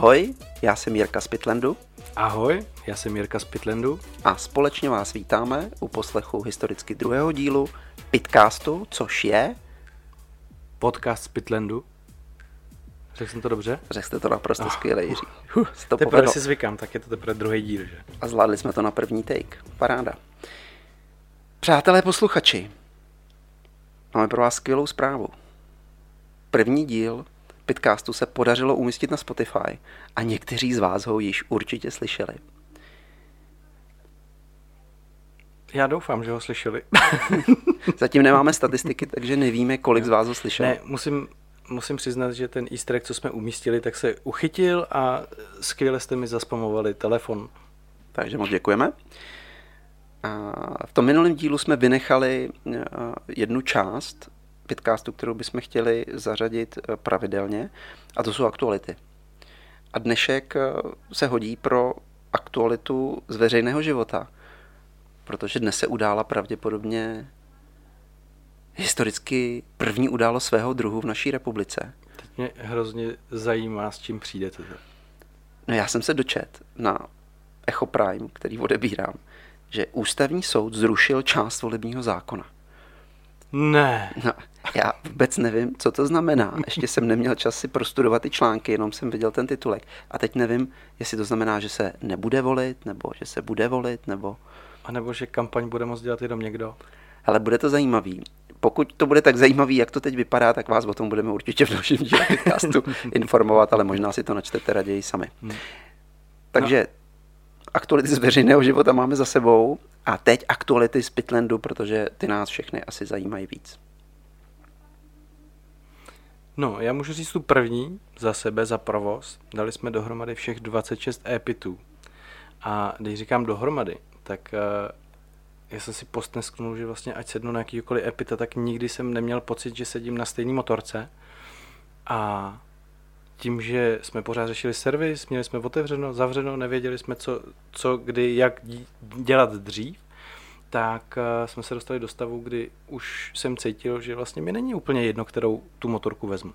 Ahoj, já jsem Jirka z Pitlandu. Ahoj, já jsem Jirka z Pitlandu. A společně vás vítáme u poslechu historicky druhého dílu Pitcastu, což je... Podcast z Pitlandu. Řekl jsem to dobře? Řekl jste to naprosto oh. skvěle, Jiří. Uh, to teprve si zvykám, tak je to teprve druhý díl, že? A zvládli jsme to na první take. Paráda. Přátelé posluchači, máme pro vás skvělou zprávu. První díl Pitcastu se podařilo umístit na Spotify a někteří z vás ho již určitě slyšeli. Já doufám, že ho slyšeli. Zatím nemáme statistiky, takže nevíme, kolik z vás ho slyšeli. Ne, musím, musím přiznat, že ten easter egg, co jsme umístili, tak se uchytil a skvěle jste mi zaspamovali telefon. Takže moc děkujeme. A v tom minulém dílu jsme vynechali eh, jednu část pitcastu, kterou bychom chtěli zařadit eh, pravidelně, a to jsou aktuality. A dnešek eh, se hodí pro aktualitu z veřejného života, protože dnes se udála pravděpodobně historicky první událo svého druhu v naší republice. Teď mě hrozně zajímá, s čím přijdete. No já jsem se dočet na Echo Prime, který odebírám, že ústavní soud zrušil část volebního zákona. Ne. No, já vůbec nevím, co to znamená. Ještě jsem neměl čas si prostudovat ty články, jenom jsem viděl ten titulek. A teď nevím, jestli to znamená, že se nebude volit, nebo že se bude volit, nebo... A nebo že kampaň bude moct dělat jenom někdo. Ale bude to zajímavý. Pokud to bude tak zajímavý, jak to teď vypadá, tak vás o tom budeme určitě v dalším díle podcastu informovat, ale možná si to načtete raději sami. Hmm. Takže no. aktuality z veřejného života máme za sebou a teď aktuality z Pitlandu, protože ty nás všechny asi zajímají víc. No, já můžu říct tu první za sebe, za provoz. Dali jsme dohromady všech 26 epitů. A když říkám dohromady, tak uh, já jsem si postnesknul, že vlastně ať sednu na jakýkoliv epita, tak nikdy jsem neměl pocit, že sedím na stejné motorce. A tím, že jsme pořád řešili servis, měli jsme otevřeno, zavřeno, nevěděli jsme, co, co kdy, jak dělat dřív, tak eh, jsme se dostali do stavu, kdy už jsem cítil, že vlastně mi není úplně jedno, kterou tu motorku vezmu.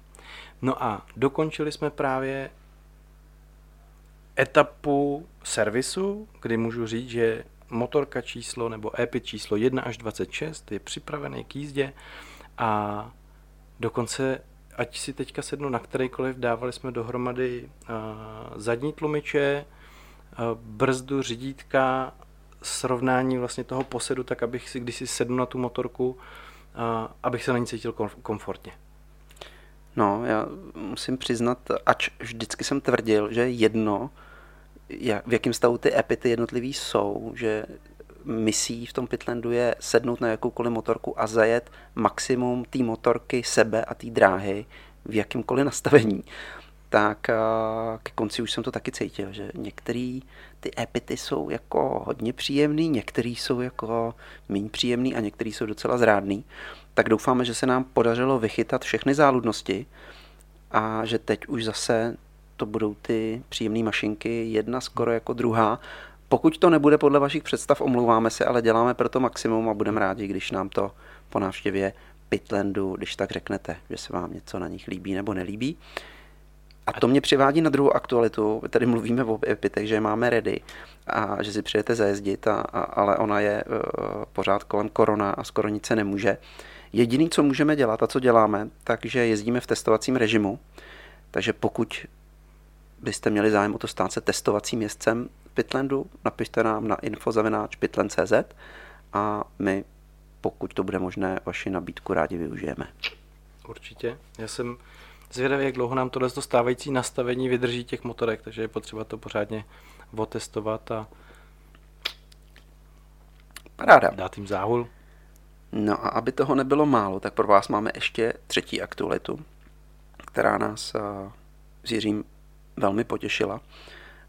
No a dokončili jsme právě etapu servisu, kdy můžu říct, že motorka číslo nebo EP číslo 1 až 26 je připravený k jízdě a dokonce, ať si teďka sednu na kterýkoliv, dávali jsme dohromady uh, zadní tlumiče, uh, brzdu, řídítka srovnání vlastně toho posedu, tak abych si, když si sednu na tu motorku, a, abych se na ní cítil komfortně. No, já musím přiznat, ač vždycky jsem tvrdil, že jedno, jak, v jakém stavu ty epity jednotlivý jsou, že misí v tom Pitlandu je sednout na jakoukoliv motorku a zajet maximum té motorky, sebe a té dráhy v jakýmkoliv nastavení tak ke konci už jsem to taky cítil, že některé ty epity jsou jako hodně příjemný, některé jsou jako méně příjemný a některé jsou docela zrádný. Tak doufáme, že se nám podařilo vychytat všechny záludnosti a že teď už zase to budou ty příjemné mašinky, jedna skoro jako druhá. Pokud to nebude podle vašich představ, omlouváme se, ale děláme pro to maximum a budeme rádi, když nám to po návštěvě Pitlandu, když tak řeknete, že se vám něco na nich líbí nebo nelíbí. A to mě přivádí na druhou aktualitu. Tady mluvíme o epitech, že máme ready a že si přijete zajezdit, a, a, ale ona je uh, pořád kolem korona a skoro nic se nemůže. Jediný, co můžeme dělat a co děláme, takže jezdíme v testovacím režimu. Takže pokud byste měli zájem o to stát se testovacím městcem Pitlandu, napište nám na info.pitland.cz a my, pokud to bude možné, vaši nabídku rádi využijeme. Určitě. Já jsem zvědavý, jak dlouho nám tohle stávající nastavení vydrží těch motorek, takže je potřeba to pořádně otestovat a Paráda. dát jim záhul. No a aby toho nebylo málo, tak pro vás máme ještě třetí aktualitu, která nás s Jiřím velmi potěšila.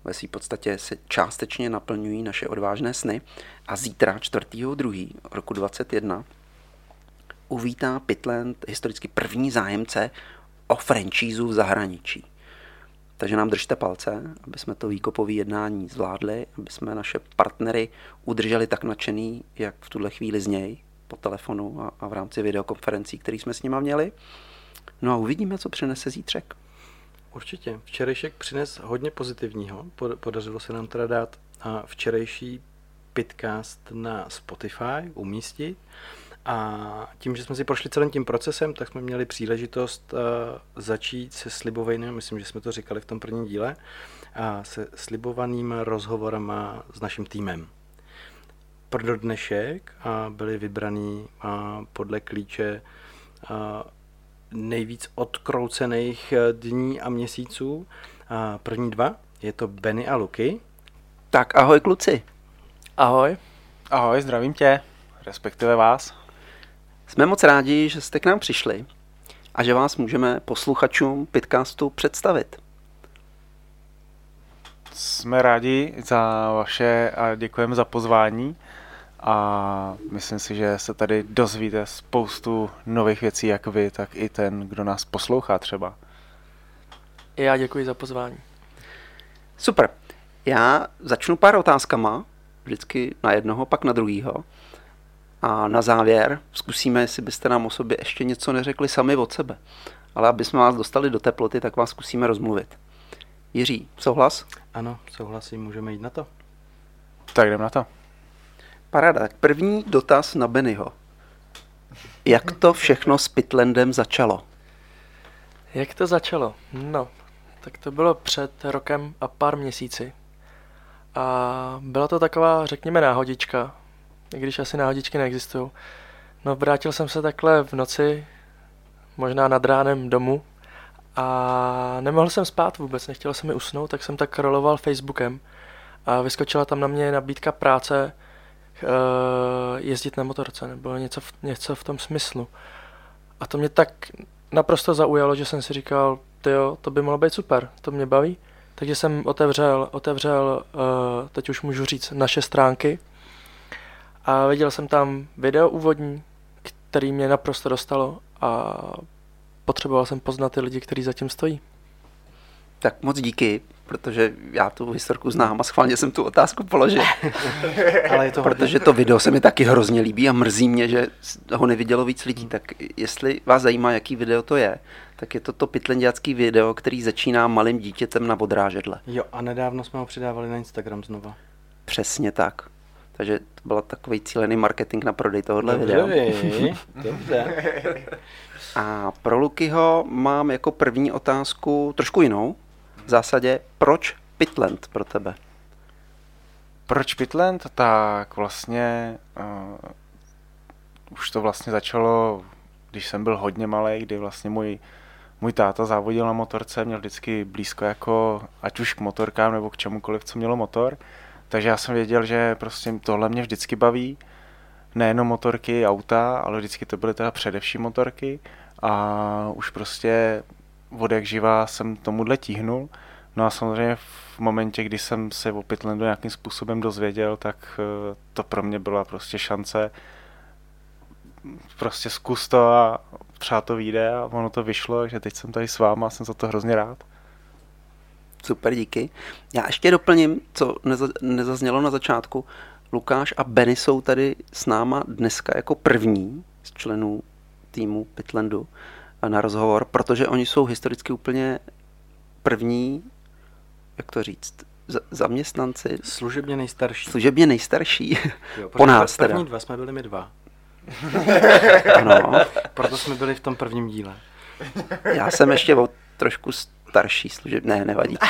Ve své podstatě se částečně naplňují naše odvážné sny a zítra 4.2. roku 2021 uvítá Pitland historicky první zájemce o franšízu v zahraničí. Takže nám držte palce, aby jsme to výkopové jednání zvládli, aby jsme naše partnery udrželi tak nadšený, jak v tuhle chvíli z něj, po telefonu a, a v rámci videokonferencí, který jsme s nimi měli. No a uvidíme, co přinese zítřek. Určitě. Včerejšek přines hodně pozitivního. Podařilo se nám teda dát včerejší pitcast na Spotify umístit. A tím, že jsme si prošli celým tím procesem, tak jsme měli příležitost začít se slibovaným, myslím, že jsme to říkali v tom prvním díle, a se slibovaným rozhovorem s naším týmem. Pro dnešek byli vybraný podle klíče nejvíc odkroucených eh, dní a měsíců. První dva je to Benny a Luky. Tak ahoj kluci. Ahoj. Ahoj, zdravím tě, respektive vás. Jsme moc rádi, že jste k nám přišli a že vás můžeme posluchačům Pitcastu představit. Jsme rádi za vaše a děkujeme za pozvání a myslím si, že se tady dozvíte spoustu nových věcí, jak vy, tak i ten, kdo nás poslouchá třeba. Já děkuji za pozvání. Super. Já začnu pár otázkama, vždycky na jednoho, pak na druhýho. A na závěr zkusíme, jestli byste nám o sobě ještě něco neřekli sami od sebe. Ale aby jsme vás dostali do teploty, tak vás zkusíme rozmluvit. Jiří, souhlas? Ano, souhlasím, můžeme jít na to. Tak jdem na to. Parada. Tak první dotaz na Bennyho. Jak to všechno s Pitlandem začalo? Jak to začalo? No, tak to bylo před rokem a pár měsíci. A byla to taková, řekněme, náhodička, i když asi náhodičky neexistují. No, vrátil jsem se takhle v noci, možná nad ránem domů a nemohl jsem spát vůbec, nechtěl jsem mi usnout, tak jsem tak roloval Facebookem a vyskočila tam na mě nabídka práce uh, jezdit na motorce, nebo něco v, něco v tom smyslu. A to mě tak naprosto zaujalo, že jsem si říkal, jo, to by mohlo být super, to mě baví. Takže jsem otevřel, otevřel uh, teď už můžu říct, naše stránky a viděl jsem tam video úvodní, který mě naprosto dostalo a potřeboval jsem poznat ty lidi, kteří zatím stojí. Tak moc díky, protože já tu historku znám a schválně jsem tu otázku položil. Ale je to protože to video se mi taky hrozně líbí a mrzí mě, že ho nevidělo víc lidí. Tak jestli vás zajímá, jaký video to je, tak je to to pytlendiacký video, který začíná malým dítětem na podrážedle. Jo, a nedávno jsme ho přidávali na Instagram znova. Přesně tak. Takže to byl takový cílený marketing na prodej tohohle videa. Dobře. A pro Lukyho mám jako první otázku trošku jinou. V zásadě, proč Pitland pro tebe? Proč Pitland? Tak vlastně uh, už to vlastně začalo, když jsem byl hodně malý, kdy vlastně můj, můj táta závodil na motorce, měl vždycky blízko jako ať už k motorkám nebo k čemukoliv, co mělo motor. Takže já jsem věděl, že prostě tohle mě vždycky baví. Nejenom motorky, auta, ale vždycky to byly teda především motorky. A už prostě od jak živá jsem tomuhle tíhnul. No a samozřejmě v momentě, kdy jsem se o Pitlandu nějakým způsobem dozvěděl, tak eh, to pro mě byla prostě šance prostě zkus to a třeba to vyjde a ono to vyšlo, že teď jsem tady s váma a jsem za to hrozně rád. Super, díky. Já ještě doplním, co nezaznělo na začátku. Lukáš a Benny jsou tady s náma dneska jako první z členů týmu Pitlandu na rozhovor, protože oni jsou historicky úplně první, jak to říct, zaměstnanci. Služebně nejstarší. Služebně nejstarší. Jo, po nás první teda. dva jsme byli my dva. ano. Proto jsme byli v tom prvním díle. Já jsem ještě o trošku starší služeb, ne, nevadí.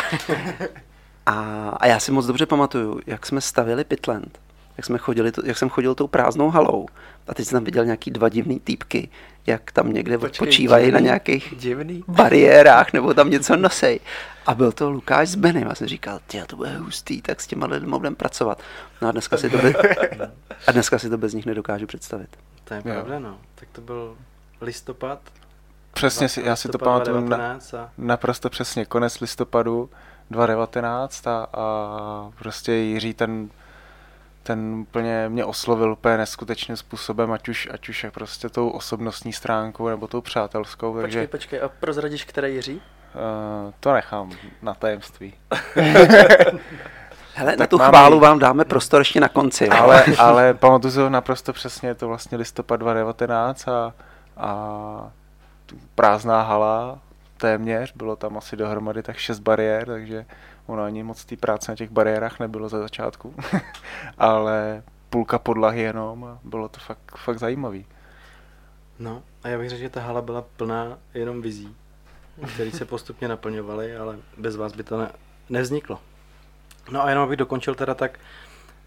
A, a já si moc dobře pamatuju, jak jsme stavili Pitland, jak, jsme chodili, jak jsem chodil tou prázdnou halou a teď jsem tam viděl nějaký dva divný týpky, jak tam někde Počkej, odpočívají na nějakých divný? bariérách nebo tam něco nosej. A byl to Lukáš s Benem a jsem říkal, ty to bude hustý, tak s těma lidmi budeme pracovat. No a dneska si to bez, a dneska si to bez nich nedokážu představit. To je pravda, no. Tak to byl listopad Přesně, si, já si to pamatuju na, naprosto přesně, konec listopadu 2019 a, a prostě Jiří ten, ten úplně mě oslovil úplně neskutečným způsobem, ať už, ať už prostě tou osobnostní stránkou nebo tou přátelskou. Počkej, takže, počkej, a prozradíš, které Jiří? Uh, to nechám na tajemství. Hele, tak na tu máme... chválu vám dáme prostor ještě na konci. Ale, ale pamatuju si ho naprosto přesně, je to vlastně listopad 2019 a, a prázdná hala, téměř, bylo tam asi dohromady tak šest bariér, takže ono ani moc té práce na těch bariérách nebylo za začátku, ale půlka podlahy jenom a bylo to fakt, fakt zajímavý. No a já bych řekl, že ta hala byla plná jenom vizí, které se postupně naplňovaly, ale bez vás by to ne, nevzniklo. No a jenom abych dokončil teda tak,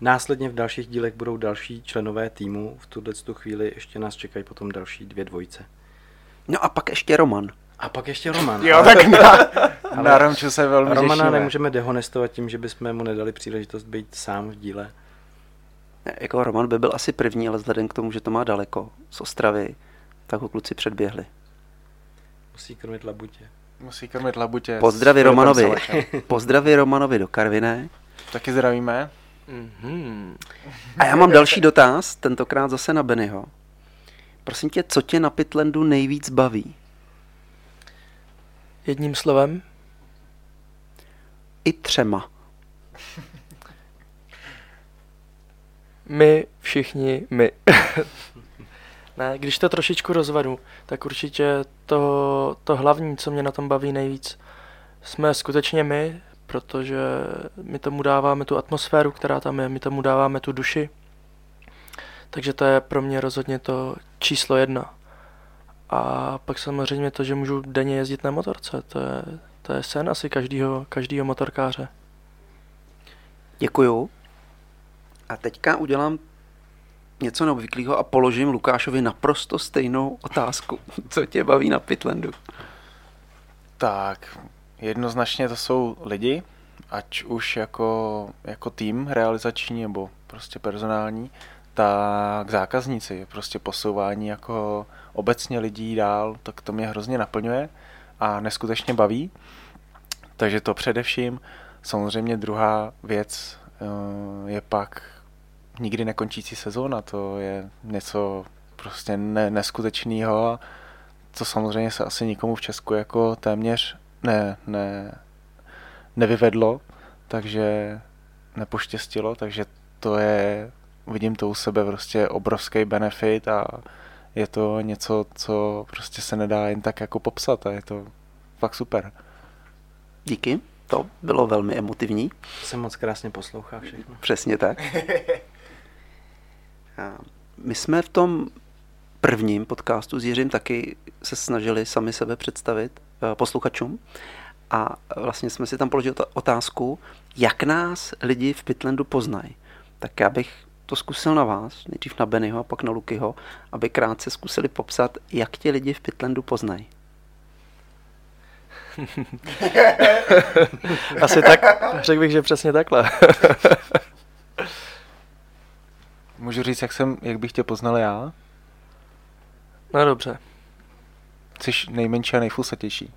následně v dalších dílech budou další členové týmu, v tuhle tu chvíli ještě nás čekají potom další dvě dvojce. No a pak ještě Roman. A pak ještě Roman. Jo, tak na, na Romču se velmi Romana těšíme. nemůžeme dehonestovat tím, že bychom mu nedali příležitost být sám v díle. Ne, Jako Roman by byl asi první, ale vzhledem k tomu, že to má daleko z Ostravy, tak ho kluci předběhli. Musí krmit labutě. Musí krmit labutě. Filipem Romanovi. Pozdravy Romanovi do Karviné. Taky zdravíme. Mhm. A já mám další dotaz, tentokrát zase na Bennyho. Prosím tě, co tě na Pitlandu nejvíc baví? Jedním slovem, I třema. my všichni my. ne, když to trošičku rozvedu, tak určitě to, to hlavní, co mě na tom baví nejvíc, jsme skutečně my, protože my tomu dáváme tu atmosféru, která tam je, my tomu dáváme tu duši. Takže to je pro mě rozhodně to číslo jedna. A pak samozřejmě to, že můžu denně jezdit na motorce, to je, to je sen asi každýho, každýho motorkáře. Děkuju. A teďka udělám něco neobvyklého a položím Lukášovi naprosto stejnou otázku. Co tě baví na Pitlandu? Tak, jednoznačně to jsou lidi, ať už jako, jako tým realizační nebo prostě personální, tak zákazníci, prostě posouvání jako obecně lidí dál, tak to mě hrozně naplňuje a neskutečně baví. Takže to především. Samozřejmě druhá věc eh, je pak nikdy nekončící sezóna, to je něco prostě ne, neskutečného, co samozřejmě se asi nikomu v Česku jako téměř ne, ne, nevyvedlo, takže nepoštěstilo, takže to je, vidím to u sebe prostě obrovský benefit a je to něco, co prostě se nedá jen tak jako popsat a je to fakt super. Díky, to bylo velmi emotivní. Se moc krásně poslouchá všechno. Přesně tak. A my jsme v tom prvním podcastu s Jiřím taky se snažili sami sebe představit eh, posluchačům a vlastně jsme si tam položili otázku, jak nás lidi v Pitlandu poznají. Tak já bych to zkusil na vás, nejdřív na Bennyho a pak na Lukyho, aby krátce zkusili popsat, jak tě lidi v Pitlandu poznají. Asi tak, řekl bych, že přesně takhle. Můžu říct, jak, jsem, jak bych tě poznal já? No dobře. Jsi nejmenší a nejfusatější.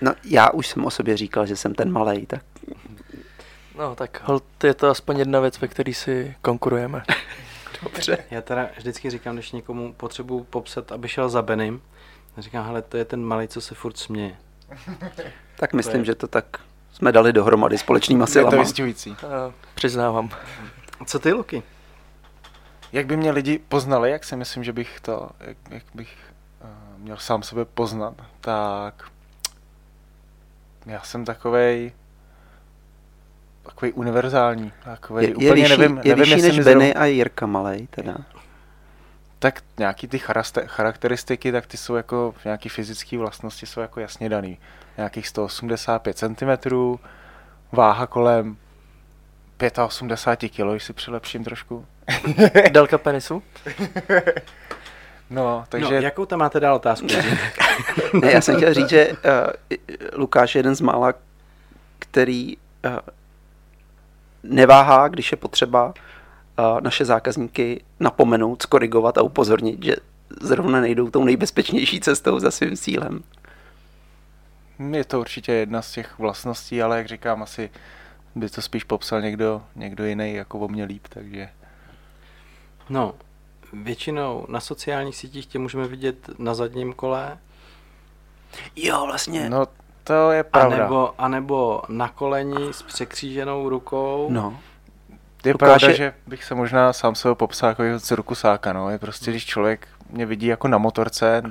No, já už jsem o sobě říkal, že jsem ten malej, tak No tak hold, je to aspoň jedna věc, ve které si konkurujeme. dobře. Já teda vždycky říkám, když někomu potřebuji popsat, aby šel za Benem, říkám, hele, to je ten malý, co se furt směje. Tak myslím, že to tak jsme dali dohromady společnýma Je to silama. vystihující. Uh, přiznávám. Co ty, Luky? Jak by mě lidi poznali, jak si myslím, že bych to, jak, jak bych uh, měl sám sebe poznat, tak já jsem takovej takový univerzální, takovej, Je, je úplně vyšší, nevím, je nevím vyšší jestli než zrovna- Benny a Jirka malej, teda. tak nějaký ty charakteristiky, tak ty jsou jako, nějaký fyzické vlastnosti jsou jako jasně daný. Nějakých 185 cm, váha kolem 85 kg, když si přilepším trošku. Délka penisu? No, takže No, jakou tam máte dál otázku? Ne, já jsem chtěl říct, že uh, Lukáš je jeden z mála, který uh, neváhá, když je potřeba uh, naše zákazníky napomenout, skorigovat a upozornit, že zrovna nejdou tou nejbezpečnější cestou za svým cílem. Je to určitě jedna z těch vlastností, ale jak říkám, asi by to spíš popsal někdo, někdo jiný jako o mě líp, takže No, většinou na sociálních sítích tě můžeme vidět na zadním kole, Jo, vlastně. no to je pravda. anebo, anebo na koleni s překříženou rukou. no. je Lukáš pravda, je- že bych se možná sám sebe popsal jako z ruku sáka, no. Je prostě, když člověk mě vidí jako na motorce,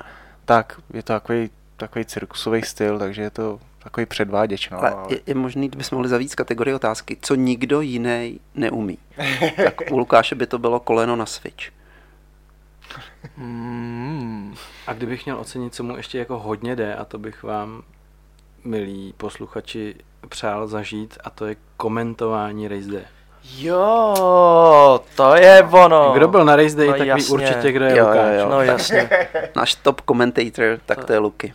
tak, je to takový, takový cirkusový styl, takže je to takový předváděč. No, ale, ale... Je, je možný, kdybychom mohli zavíc kategorii otázky, co nikdo jiný neumí. tak u Lukáše by to bylo koleno na switch. Mm. A kdybych měl ocenit, co mu ještě jako hodně jde, a to bych vám, milí posluchači, přál zažít, a to je komentování race day. Jo, to je ono. Kdo byl na race day, no, tak jasně. ví určitě, kdo je jo, Lukáš. Jo, jo. No jasně. Náš top commentator, tak to je Luky.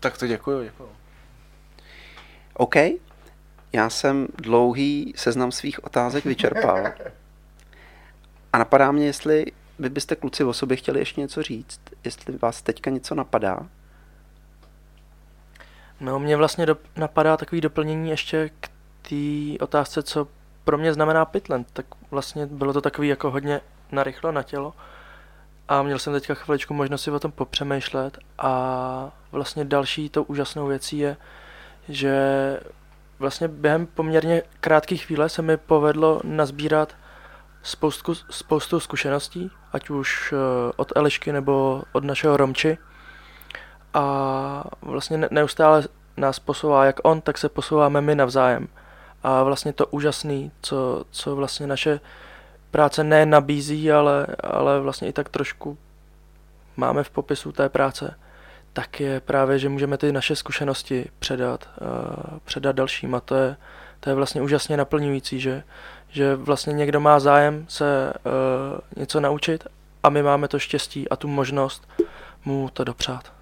Tak to děkuju, děkuju. OK, já jsem dlouhý seznam svých otázek vyčerpal. A napadá mě, jestli vy byste kluci o sobě chtěli ještě něco říct, jestli vás teďka něco napadá. No, mě vlastně do, napadá takový doplnění ještě k té otázce, co pro mě znamená pitland. Tak vlastně bylo to takový jako hodně narychlo na tělo. A měl jsem teďka chviličku možnost si o tom popřemýšlet a vlastně další tou úžasnou věcí je, že vlastně během poměrně krátké chvíle se mi povedlo nazbírat spoustu, spoustu zkušeností, ať už eh, od Elišky nebo od našeho Romči. A vlastně neustále nás posouvá jak on, tak se posouváme my navzájem. A vlastně to úžasný, co, co vlastně naše práce ne nabízí, ale, ale vlastně i tak trošku máme v popisu té práce, tak je právě, že můžeme ty naše zkušenosti předat, uh, předat dalším a to je, to je vlastně úžasně naplňující, že, že vlastně někdo má zájem se uh, něco naučit a my máme to štěstí a tu možnost mu to dopřát.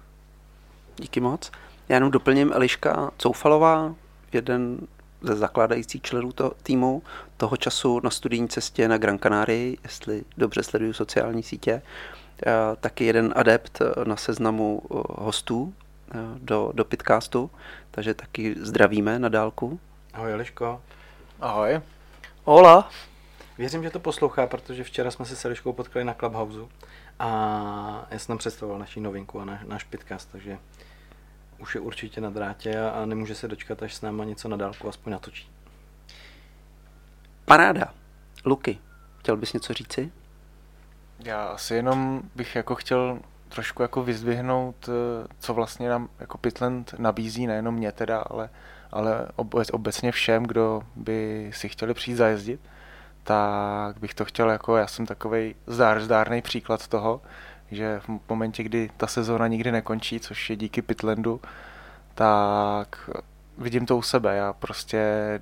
Díky moc. Já jenom doplním Eliška Coufalová, jeden ze zakládajících členů to, týmu, toho času na studijní cestě na Gran Canaria, jestli dobře sleduju sociální sítě, taky jeden adept na seznamu hostů do, do Pitcastu, takže taky zdravíme na dálku. Ahoj Eliško. Ahoj. Hola. Věřím, že to poslouchá, protože včera jsme se s Eliškou potkali na Clubhouse a já jsem tam představoval naší novinku a náš, náš podcast, takže už je určitě na drátě a, a nemůže se dočkat, až s náma něco na dálku aspoň natočí. Paráda. Luky, chtěl bys něco říci? Já asi jenom bych jako chtěl trošku jako vyzdvihnout, eh, co vlastně nám jako Pitland nabízí, nejenom mě teda, ale, ale obec, obecně všem, kdo by si chtěli přijít zajezdit, tak bych to chtěl jako, já jsem takový zdár, zdárný příklad toho, že v momentě, kdy ta sezóna nikdy nekončí, což je díky Pitlandu, tak vidím to u sebe. Já prostě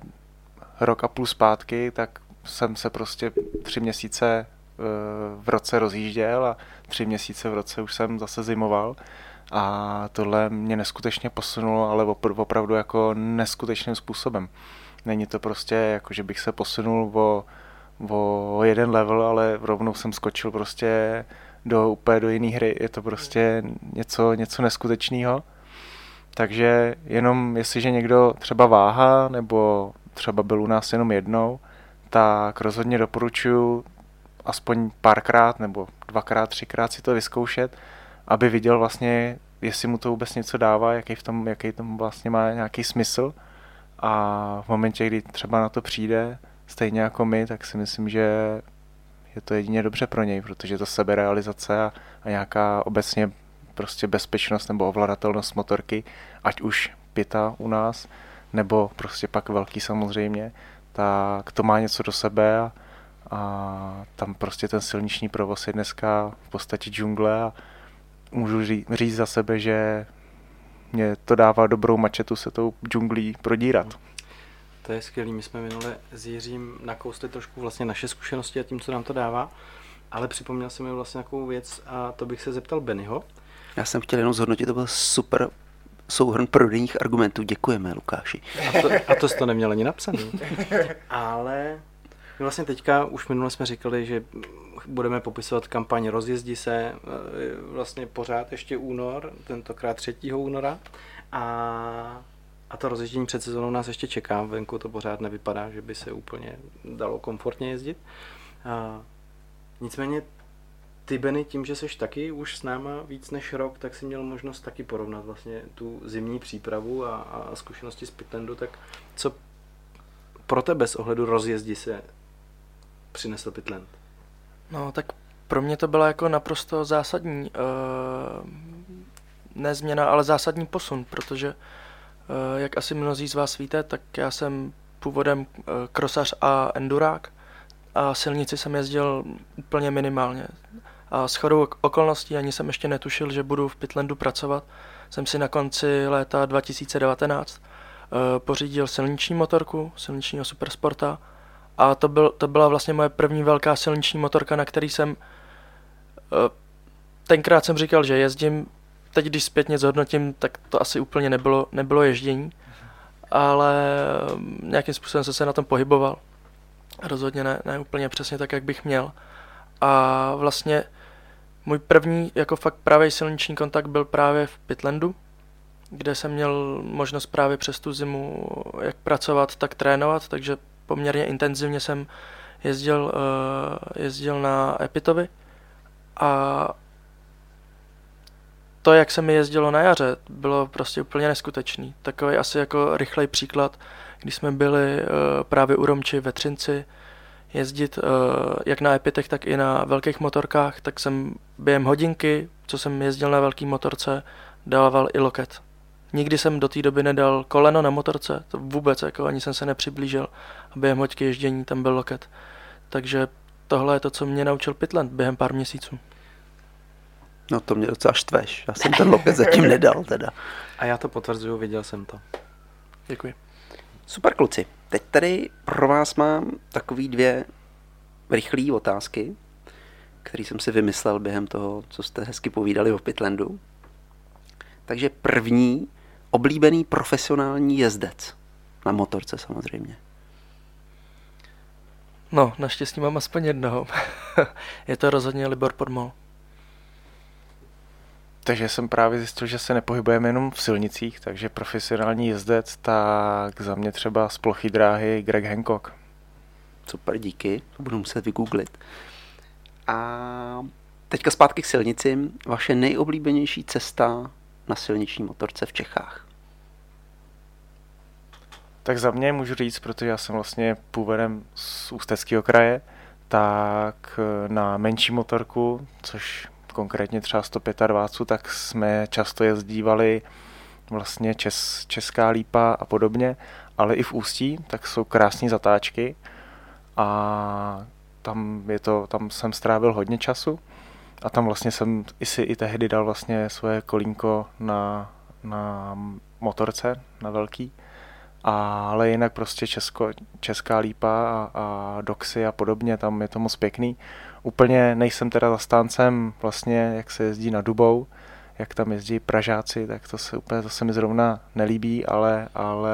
rok a půl zpátky, tak jsem se prostě tři měsíce e, v roce rozjížděl a tři měsíce v roce už jsem zase zimoval. A tohle mě neskutečně posunulo, ale opravdu jako neskutečným způsobem. Není to prostě jako, že bych se posunul o, o jeden level, ale rovnou jsem skočil prostě do úplně do jiné hry. Je to prostě něco, něco neskutečného. Takže jenom jestliže někdo třeba váha, nebo třeba byl u nás jenom jednou, tak rozhodně doporučuji aspoň párkrát nebo dvakrát, třikrát si to vyzkoušet, aby viděl vlastně, jestli mu to vůbec něco dává, jaký v tom, jaký tom vlastně má nějaký smysl. A v momentě, kdy třeba na to přijde, stejně jako my, tak si myslím, že je to jedině dobře pro něj, protože to seberealizace a, a nějaká obecně prostě bezpečnost nebo ovladatelnost motorky, ať už pěta u nás, nebo prostě pak velký samozřejmě, tak to má něco do sebe a, a tam prostě ten silniční provoz je dneska v podstatě džungle a můžu ří, říct za sebe, že mě to dává dobrou mačetu se tou džunglí prodírat. To je skvělý. My jsme minule s Jiřím nakousli trošku vlastně naše zkušenosti a tím, co nám to dává. Ale připomněl jsem mi vlastně nějakou věc a to bych se zeptal Bennyho. Já jsem chtěl jenom zhodnotit, to byl super souhrn prodejních argumentů. Děkujeme, Lukáši. A to, a to jsi to neměl ani napsaný. Ale my vlastně teďka už minule jsme říkali, že budeme popisovat kampaň Rozjezdi se e, vlastně pořád ještě únor, tentokrát 3. února. A a to rozježdění před sezónou nás ještě čeká, venku to pořád nevypadá, že by se úplně dalo komfortně jezdit. A nicméně ty, Benny, tím, že jsi taky už s náma víc než rok, tak si měl možnost taky porovnat vlastně tu zimní přípravu a, a zkušenosti z Pitlandu, tak co pro tebe z ohledu rozjezdi se přinesl Pitland? No, tak pro mě to bylo jako naprosto zásadní. Uh, ne změna, ale zásadní posun, protože eh, jak asi mnozí z vás víte, tak já jsem původem eh, krosař a endurák a silnici jsem jezdil úplně minimálně. A s chodou okolností ani jsem ještě netušil, že budu v Pitlandu pracovat. Jsem si na konci léta 2019 pořídil silniční motorku, silničního supersporta a to, byl, to byla vlastně moje první velká silniční motorka, na který jsem tenkrát jsem říkal, že jezdím, teď když zpětně zhodnotím, tak to asi úplně nebylo, nebylo ježdění, ale mm, nějakým způsobem jsem se na tom pohyboval. Rozhodně ne, ne úplně přesně tak, jak bych měl. A vlastně můj první jako fakt pravý silniční kontakt byl právě v Pitlandu, kde jsem měl možnost právě přes tu zimu jak pracovat, tak trénovat, takže poměrně intenzivně jsem jezdil, uh, jezdil na Epitovi a to, jak se mi jezdilo na jaře, bylo prostě úplně neskutečný. Takový asi jako rychlej příklad, když jsme byli uh, právě u Romči ve Třinci, jezdit uh, jak na epitech, tak i na velkých motorkách, tak jsem během hodinky, co jsem jezdil na velký motorce, dával i loket. Nikdy jsem do té doby nedal koleno na motorce, to vůbec, jako ani jsem se nepřiblížil a během hoďky ježdění tam byl loket. Takže tohle je to, co mě naučil Pitland během pár měsíců. No to mě docela štveš. Já jsem ten loket zatím nedal teda. A já to potvrzuju, viděl jsem to. Děkuji. Super kluci. Teď tady pro vás mám takový dvě rychlé otázky, které jsem si vymyslel během toho, co jste hezky povídali o Pitlandu. Takže první, oblíbený profesionální jezdec. Na motorce samozřejmě. No, naštěstí mám aspoň jednoho. je to rozhodně Libor Podmol. Takže jsem právě zjistil, že se nepohybujeme jenom v silnicích, takže profesionální jezdec, tak za mě třeba z plochy dráhy Greg Hancock. Super, díky, to budu muset vygooglit. A teďka zpátky k silnici. Vaše nejoblíbenější cesta na silniční motorce v Čechách? Tak za mě můžu říct, protože já jsem vlastně původem z Ústeckého kraje, tak na menší motorku, což konkrétně třeba 125, tak jsme často jezdívali vlastně Čes, Česká lípa a podobně, ale i v Ústí, tak jsou krásné zatáčky a tam, je to, tam jsem strávil hodně času a tam vlastně jsem i si i tehdy dal vlastně svoje kolínko na, na motorce, na velký. A, ale jinak prostě Česko, Česká lípa a, a doxy a podobně, tam je to moc pěkný. Úplně nejsem teda zastáncem vlastně, jak se jezdí na Dubou, jak tam jezdí Pražáci, tak to se úplně, to se mi zrovna nelíbí, ale, ale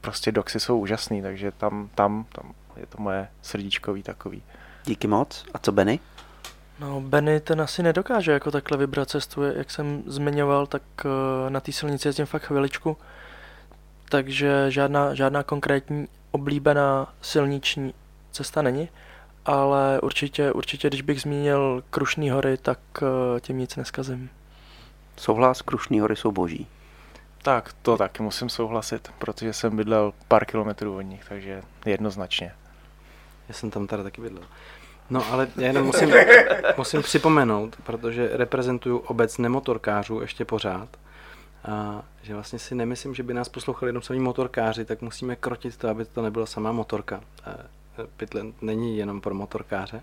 prostě doxy jsou úžasný, takže tam, tam, tam je to moje srdíčkový takový. Díky moc. A co Benny? No, Benny ten asi nedokáže jako takhle vybrat cestu, jak jsem zmiňoval, tak eh, na té silnici jezdím fakt chviličku, takže žádná, žádná konkrétní oblíbená silniční cesta není ale určitě, určitě, když bych zmínil Krušný hory, tak eh, tím nic neskazím. Souhlas, Krušný hory jsou boží. Tak, to taky musím souhlasit, protože jsem bydlel pár kilometrů od nich, takže jednoznačně. Já jsem tam tady taky bydlel. No ale já jenom musím, musím připomenout, protože reprezentuju obec nemotorkářů ještě pořád, a že vlastně si nemyslím, že by nás poslouchali jenom sami motorkáři, tak musíme krotit to, aby to nebyla sama motorka. Pitland není jenom pro motorkáře.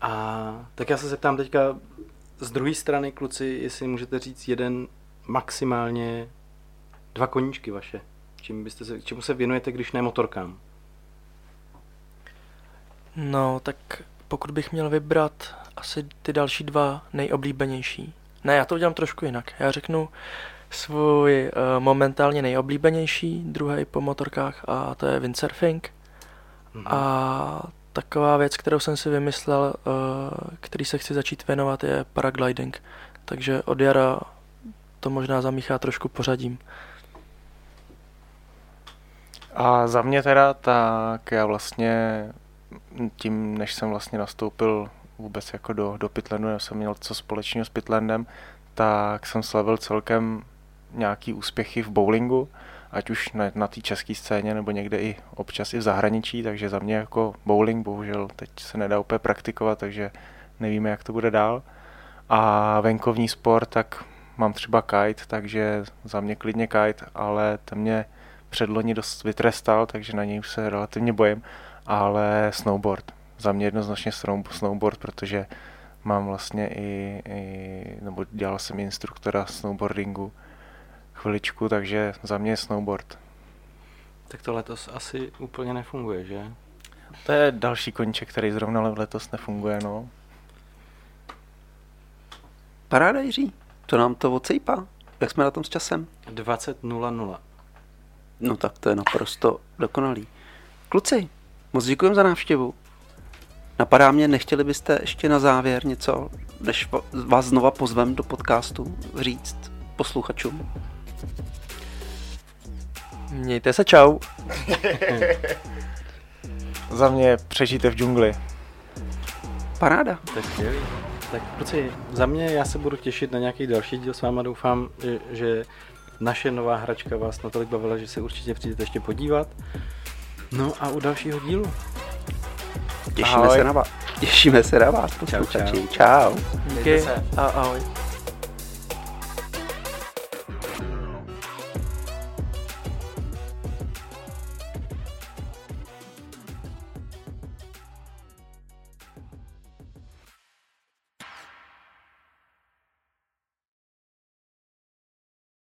A tak já se zeptám teďka z druhé strany, kluci, jestli můžete říct jeden maximálně dva koníčky vaše. Čím byste se, čemu se věnujete, když ne motorkám? No, tak pokud bych měl vybrat asi ty další dva nejoblíbenější. Ne, já to udělám trošku jinak. Já řeknu svůj uh, momentálně nejoblíbenější, druhý po motorkách a to je windsurfing. A taková věc, kterou jsem si vymyslel, uh, který se chci začít věnovat, je paragliding. Takže od jara to možná zamíchá trošku pořadím. A za mě teda, tak já vlastně tím, než jsem vlastně nastoupil vůbec jako do, do Pitlandu, já jsem měl co společného s Pitlandem, tak jsem slavil celkem nějaký úspěchy v bowlingu ať už na, na té české scéně nebo někde i občas i v zahraničí, takže za mě jako bowling bohužel teď se nedá úplně praktikovat, takže nevíme, jak to bude dál. A venkovní sport, tak mám třeba kite, takže za mě klidně kite, ale ten mě předloni dost vytrestal, takže na něj už se relativně bojím, ale snowboard. Za mě jednoznačně snowboard, protože mám vlastně i, i nebo dělal jsem instruktora snowboardingu chviličku, takže za mě je snowboard. Tak to letos asi úplně nefunguje, že? To je další koníček, který zrovna letos nefunguje, no. Paráda, Jiří. To nám to odsejpá. Jak jsme na tom s časem? 20.00. No tak to je naprosto dokonalý. Kluci, moc děkujeme za návštěvu. Napadá mě, nechtěli byste ještě na závěr něco, než vás znova pozvem do podcastu říct posluchačům? Mějte se čau. Za mě přežijte v džungli. Paráda. Tak skvělý. Tak kluci, za mě já se budu těšit na nějaký další díl s váma. Doufám, že, že naše nová hračka vás natolik bavila, že se určitě přijdete ještě podívat. No a u dalšího dílu. Těšíme Ahoj. se na vás. Těšíme se na vás, posluchači. Čau. Díky. Ahoj.